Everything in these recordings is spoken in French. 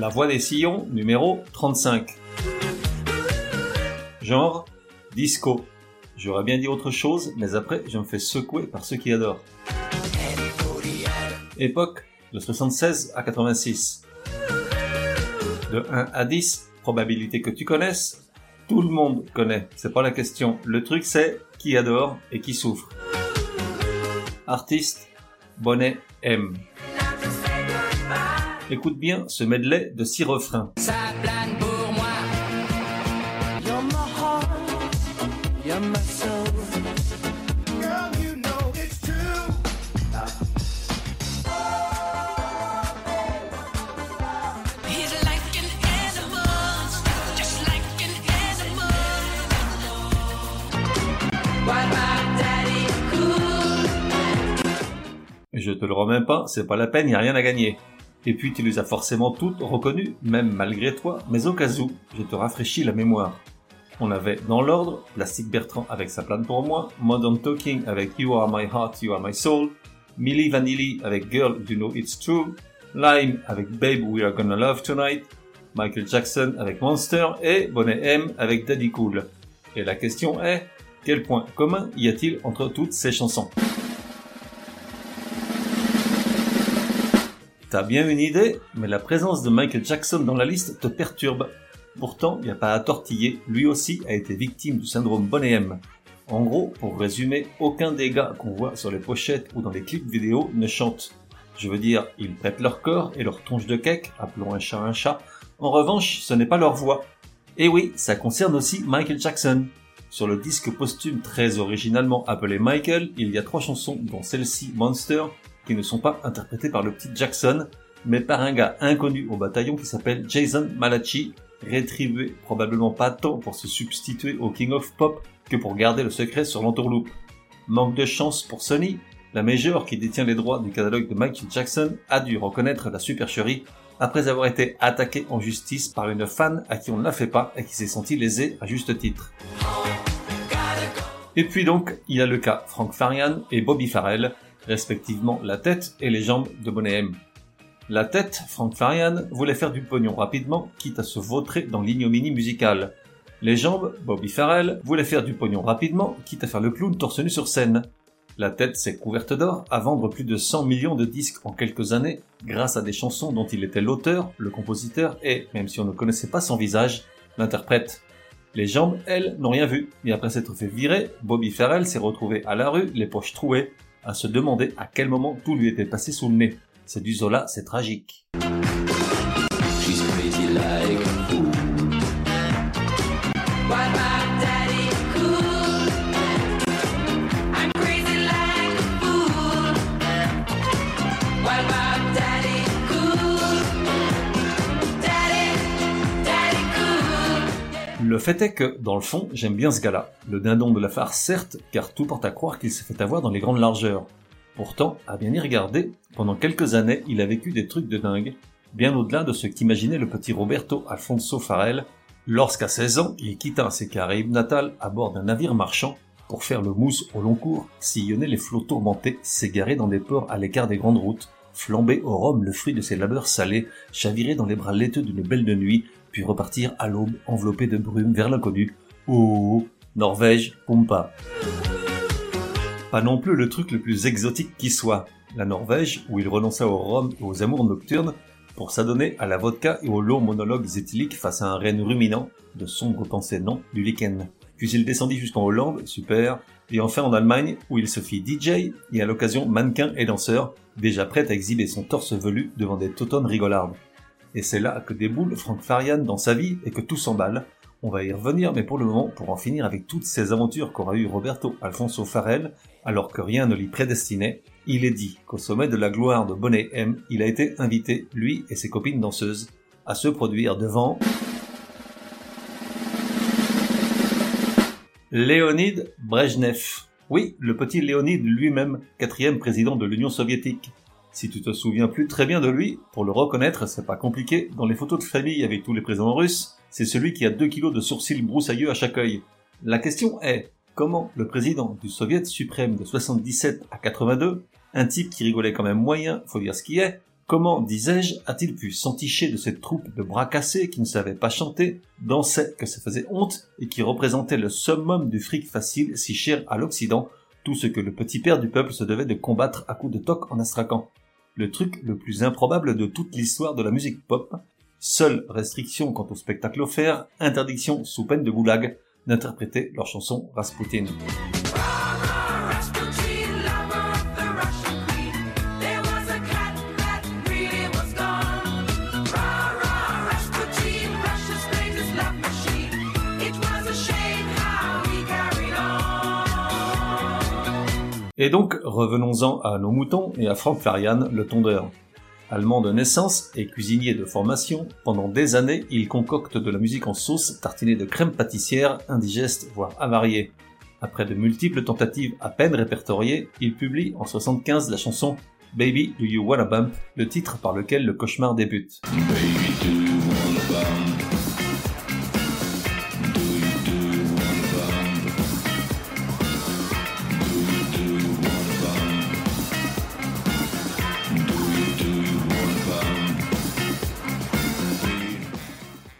La voix des sillons, numéro 35. Genre, disco. J'aurais bien dit autre chose, mais après, je me fais secouer par ceux qui adorent. Époque, de 76 à 86. De 1 à 10, probabilité que tu connaisses, tout le monde connaît, c'est pas la question. Le truc c'est qui adore et qui souffre. Artiste, Bonnet M. Écoute bien ce medley de six refrains. Ça plane pour moi. You're my heart, you're my soul. Girl, you know it's true. He's like an animal, just like an animal. Why my daddy cool? Je te le remets pas, c'est pas la peine, y a rien à gagner. Et puis tu les as forcément toutes reconnues, même malgré toi, mais au cas où, je te rafraîchis la mémoire. On avait dans l'ordre Plastic Bertrand avec sa plane pour moi, Modern Talking avec You Are My Heart, You Are My Soul, Millie Vanilli avec Girl You Know It's True, Lime avec Babe We Are Gonna Love Tonight, Michael Jackson avec Monster et Bonnet M avec Daddy Cool. Et la question est, quel point commun y a-t-il entre toutes ces chansons? T'as bien une idée, mais la présence de Michael Jackson dans la liste te perturbe. Pourtant, il n'y a pas à tortiller, lui aussi a été victime du syndrome Bonnet M. En gros, pour résumer, aucun des gars qu'on voit sur les pochettes ou dans les clips vidéo ne chante. Je veux dire, ils prêtent leur corps et leur tronche de cake, appelons un chat un chat. En revanche, ce n'est pas leur voix. Et oui, ça concerne aussi Michael Jackson. Sur le disque posthume très originalement appelé Michael, il y a trois chansons, dont celle-ci Monster, ne sont pas interprétées par le petit Jackson, mais par un gars inconnu au bataillon qui s'appelle Jason Malachi, rétribué probablement pas tant pour se substituer au King of Pop que pour garder le secret sur l'entourloupe. Manque de chance pour Sony, la major qui détient les droits du catalogue de Michael Jackson a dû reconnaître la supercherie après avoir été attaqué en justice par une fan à qui on ne l'a fait pas et qui s'est senti lésée à juste titre. Et puis donc, il y a le cas Frank Farian et Bobby Farrell, respectivement la tête et les jambes de Bonnet. La tête, Frank Farian, voulait faire du pognon rapidement, quitte à se vautrer dans l'ignominie musicale. Les jambes, Bobby Farrell, voulait faire du pognon rapidement, quitte à faire le clown torse nu sur scène. La tête s'est couverte d'or à vendre plus de 100 millions de disques en quelques années, grâce à des chansons dont il était l'auteur, le compositeur et, même si on ne connaissait pas son visage, l'interprète. Les jambes, elles, n'ont rien vu, et après s'être fait virer, Bobby Farrell s'est retrouvé à la rue, les poches trouées, à se demander à quel moment tout lui était passé sous le nez. C'est du Zola, c'est tragique. Le fait est que, dans le fond, j'aime bien ce gars-là. Le dindon de la farce, certes, car tout porte à croire qu'il s'est fait avoir dans les grandes largeurs. Pourtant, à bien y regarder, pendant quelques années, il a vécu des trucs de dingue, bien au-delà de ce qu'imaginait le petit Roberto Alfonso Farrell, lorsqu'à 16 ans, il quitta ses Caraïbes natales à bord d'un navire marchand pour faire le mousse au long cours, sillonner les flots tourmentés, s'égarer dans des ports à l'écart des grandes routes, flamber au rhum le fruit de ses labeurs salés, chavirer dans les bras laiteux d'une belle de nuit, puis repartir à l'aube enveloppé de brume vers l'inconnu. Oh, Norvège, Pumpa. Pas non plus le truc le plus exotique qui soit. La Norvège, où il renonça au rhum et aux amours nocturnes pour s'adonner à la vodka et aux longs monologues éthyliques face à un renne ruminant, de sombres pensées non, du lichen. Puis il descendit jusqu'en Hollande, super, et enfin en Allemagne, où il se fit DJ et à l'occasion mannequin et danseur, déjà prêt à exhiber son torse velu devant des tautonnes rigolardes. Et c'est là que déboule Frank Farian dans sa vie et que tout s'emballe. On va y revenir, mais pour le moment, pour en finir avec toutes ces aventures qu'aura eu Roberto Alfonso Farrell, alors que rien ne l'y prédestinait, Il est dit qu'au sommet de la gloire de Bonnet M, il a été invité, lui et ses copines danseuses, à se produire devant Léonid Brejnev. Oui, le petit Léonid lui-même, quatrième président de l'Union soviétique. Si tu te souviens plus très bien de lui, pour le reconnaître, c'est pas compliqué, dans les photos de famille avec tous les présidents russes, c'est celui qui a 2 kilos de sourcils broussailleux à chaque œil. La question est, comment le président du Soviet suprême de 77 à 82, un type qui rigolait quand même moyen, faut dire ce qui est, Comment, disais-je, a-t-il pu s'enticher de cette troupe de bras cassés qui ne savaient pas chanter, dansaient, que ça faisait honte, et qui représentaient le summum du fric facile si cher à l'Occident, tout ce que le petit père du peuple se devait de combattre à coups de toc en astracan. Le truc le plus improbable de toute l'histoire de la musique pop, seule restriction quant au spectacle offert, interdiction sous peine de goulag, d'interpréter leur chanson. Rasputin, Et donc, revenons-en à nos moutons et à Frank Farian, le tondeur. Allemand de naissance et cuisinier de formation, pendant des années, il concocte de la musique en sauce tartinée de crème pâtissière, indigeste, voire avariée. Après de multiples tentatives à peine répertoriées, il publie en 75 la chanson Baby Do You Wanna Bump, le titre par lequel le cauchemar débute.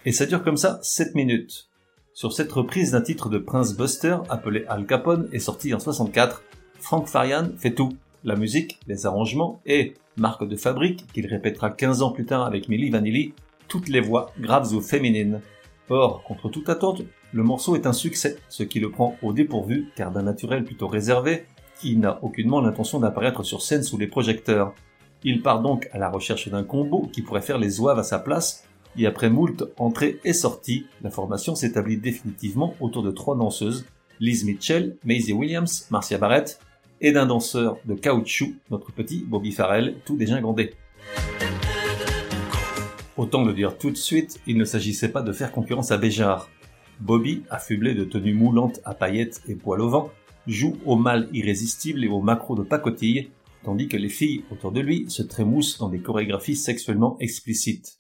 Et ça dure comme ça 7 minutes. Sur cette reprise d'un titre de Prince Buster appelé Al Capone et sorti en 64, Frank Farian fait tout. La musique, les arrangements et, marque de fabrique qu'il répétera 15 ans plus tard avec Milli Vanilli, toutes les voix graves ou féminines. Or, contre toute attente, le morceau est un succès, ce qui le prend au dépourvu car d'un naturel plutôt réservé, il n'a aucunement l'intention d'apparaître sur scène sous les projecteurs. Il part donc à la recherche d'un combo qui pourrait faire les zouaves à sa place, et après moult entrées et sorties, la formation s'établit définitivement autour de trois danseuses, Liz Mitchell, Maisie Williams, Marcia Barrett, et d'un danseur de caoutchouc, notre petit Bobby Farrell, tout dégingandé. Autant le dire tout de suite, il ne s'agissait pas de faire concurrence à Béjart. Bobby, affublé de tenues moulantes à paillettes et poils au vent, joue au mal irrésistible et au macro de pacotille, tandis que les filles autour de lui se trémoussent dans des chorégraphies sexuellement explicites.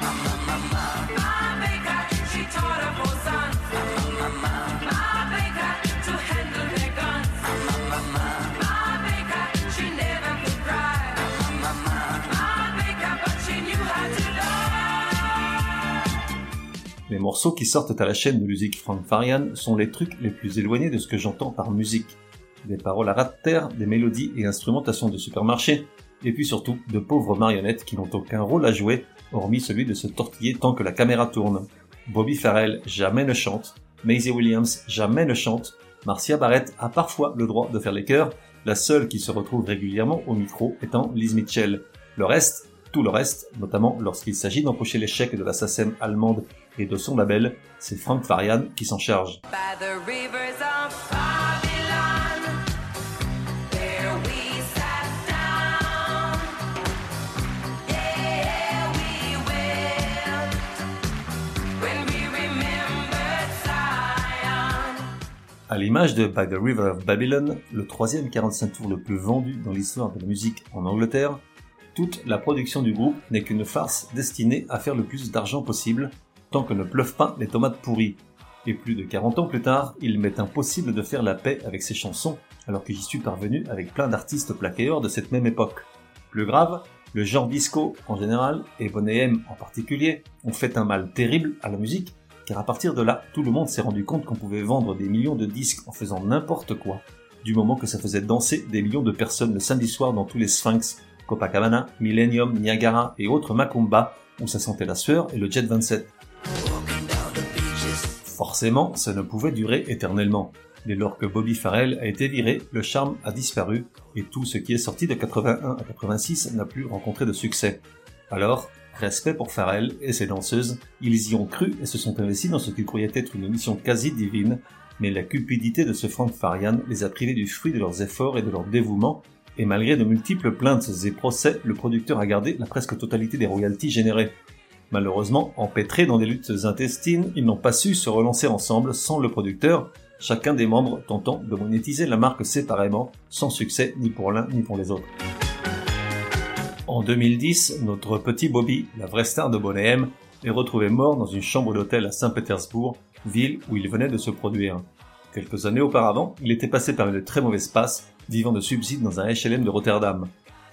Les morceaux qui sortent à la chaîne de musique Frank Farian sont les trucs les plus éloignés de ce que j'entends par musique. Des paroles à ras de terre, des mélodies et instrumentations de supermarché, et puis surtout de pauvres marionnettes qui n'ont aucun rôle à jouer, hormis celui de se tortiller tant que la caméra tourne. Bobby Farrell jamais ne chante, Maisie Williams jamais ne chante, Marcia Barrett a parfois le droit de faire les chœurs, la seule qui se retrouve régulièrement au micro étant Liz Mitchell. Le reste, tout le reste, notamment lorsqu'il s'agit d'empocher chèques de la SACEM allemande et de son label, c'est Frank Farian qui s'en charge. À l'image de By the River of Babylon, le troisième 45 tours le plus vendu dans l'histoire de la musique en Angleterre, toute la production du groupe n'est qu'une farce destinée à faire le plus d'argent possible, tant que ne pleuvent pas les tomates pourries. Et plus de 40 ans plus tard, il m'est impossible de faire la paix avec ces chansons, alors que j'y suis parvenu avec plein d'artistes plaqués hors de cette même époque. Plus grave, le genre disco en général, et Bonnet M en particulier, ont fait un mal terrible à la musique, car à partir de là, tout le monde s'est rendu compte qu'on pouvait vendre des millions de disques en faisant n'importe quoi, du moment que ça faisait danser des millions de personnes le samedi soir dans tous les Sphinx, Copacabana, Millennium, Niagara et autres Macumba, où ça sentait la sueur et le Jet 27. Forcément, ça ne pouvait durer éternellement. Dès lors que Bobby Farrell a été viré, le charme a disparu, et tout ce qui est sorti de 81 à 86 n'a plus rencontré de succès. Alors, respect pour Farrell et ses danseuses, ils y ont cru et se sont investis dans ce qu'ils croyaient être une mission quasi divine, mais la cupidité de ce Frank Farian les a privés du fruit de leurs efforts et de leur dévouement, Et malgré de multiples plaintes et procès, le producteur a gardé la presque totalité des royalties générées. Malheureusement, empêtrés dans des luttes intestines, ils n'ont pas su se relancer ensemble sans le producteur, chacun des membres tentant de monétiser la marque séparément, sans succès ni pour l'un ni pour les autres. En 2010, notre petit Bobby, la vraie star de Bonnet est retrouvé mort dans une chambre d'hôtel à Saint-Pétersbourg, ville où il venait de se produire. Quelques années auparavant, il était passé par une très mauvaise passe, vivant de subsides dans un HLM de Rotterdam.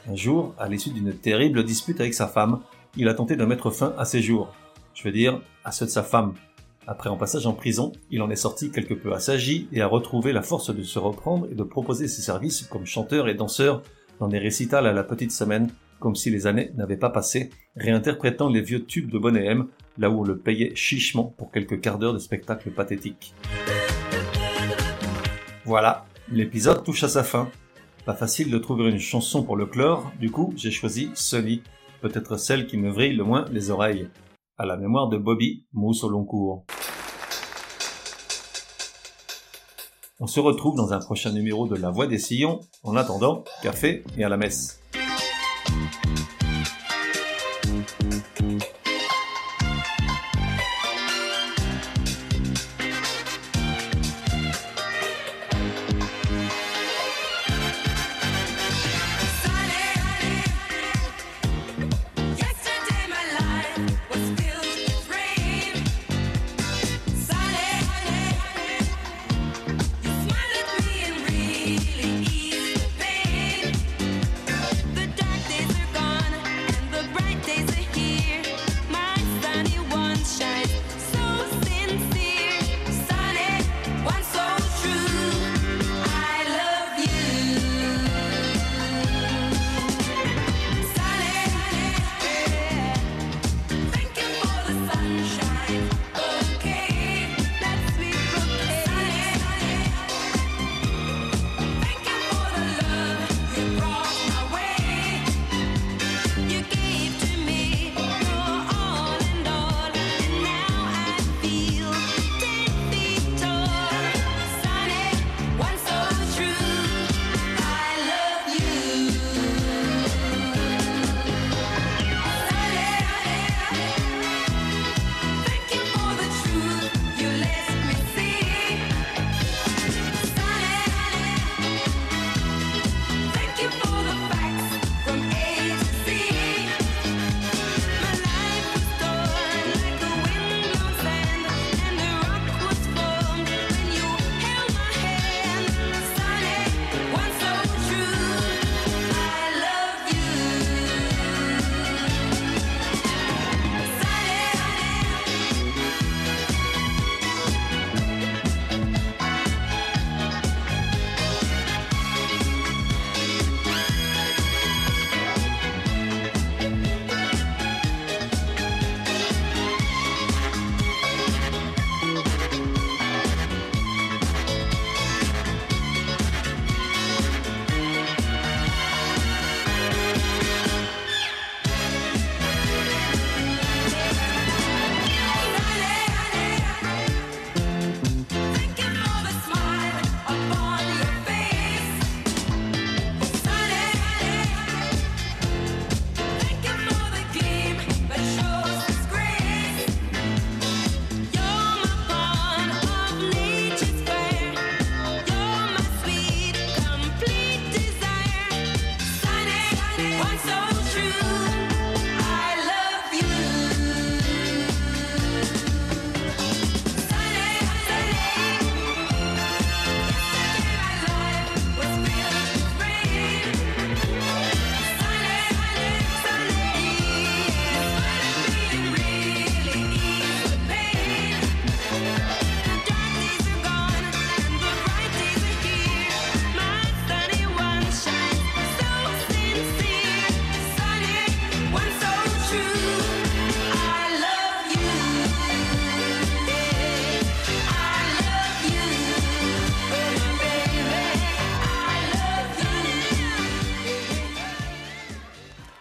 Un jour, à l'issue d'une terrible dispute avec sa femme, il a tenté de mettre fin à ses jours. Je veux dire, à ceux de sa femme. Après un passage en prison, il en est sorti quelque peu assagi et a retrouvé la force de se reprendre et de proposer ses services comme chanteur et danseur dans des récitals à la petite semaine, comme si les années n'avaient pas passé, réinterprétant les vieux tubes de Bonnet M, là où on le payait chichement pour quelques quarts d'heure de spectacle pathétique. Voilà, l'épisode touche à sa fin. Pas facile de trouver une chanson pour le clore, du coup j'ai choisi Sunny, peut-être celle qui me vrille le moins les oreilles. À la mémoire de Bobby, mousse au long cours. On se retrouve dans un prochain numéro de La Voix des Sillons. En attendant, café et à la messe.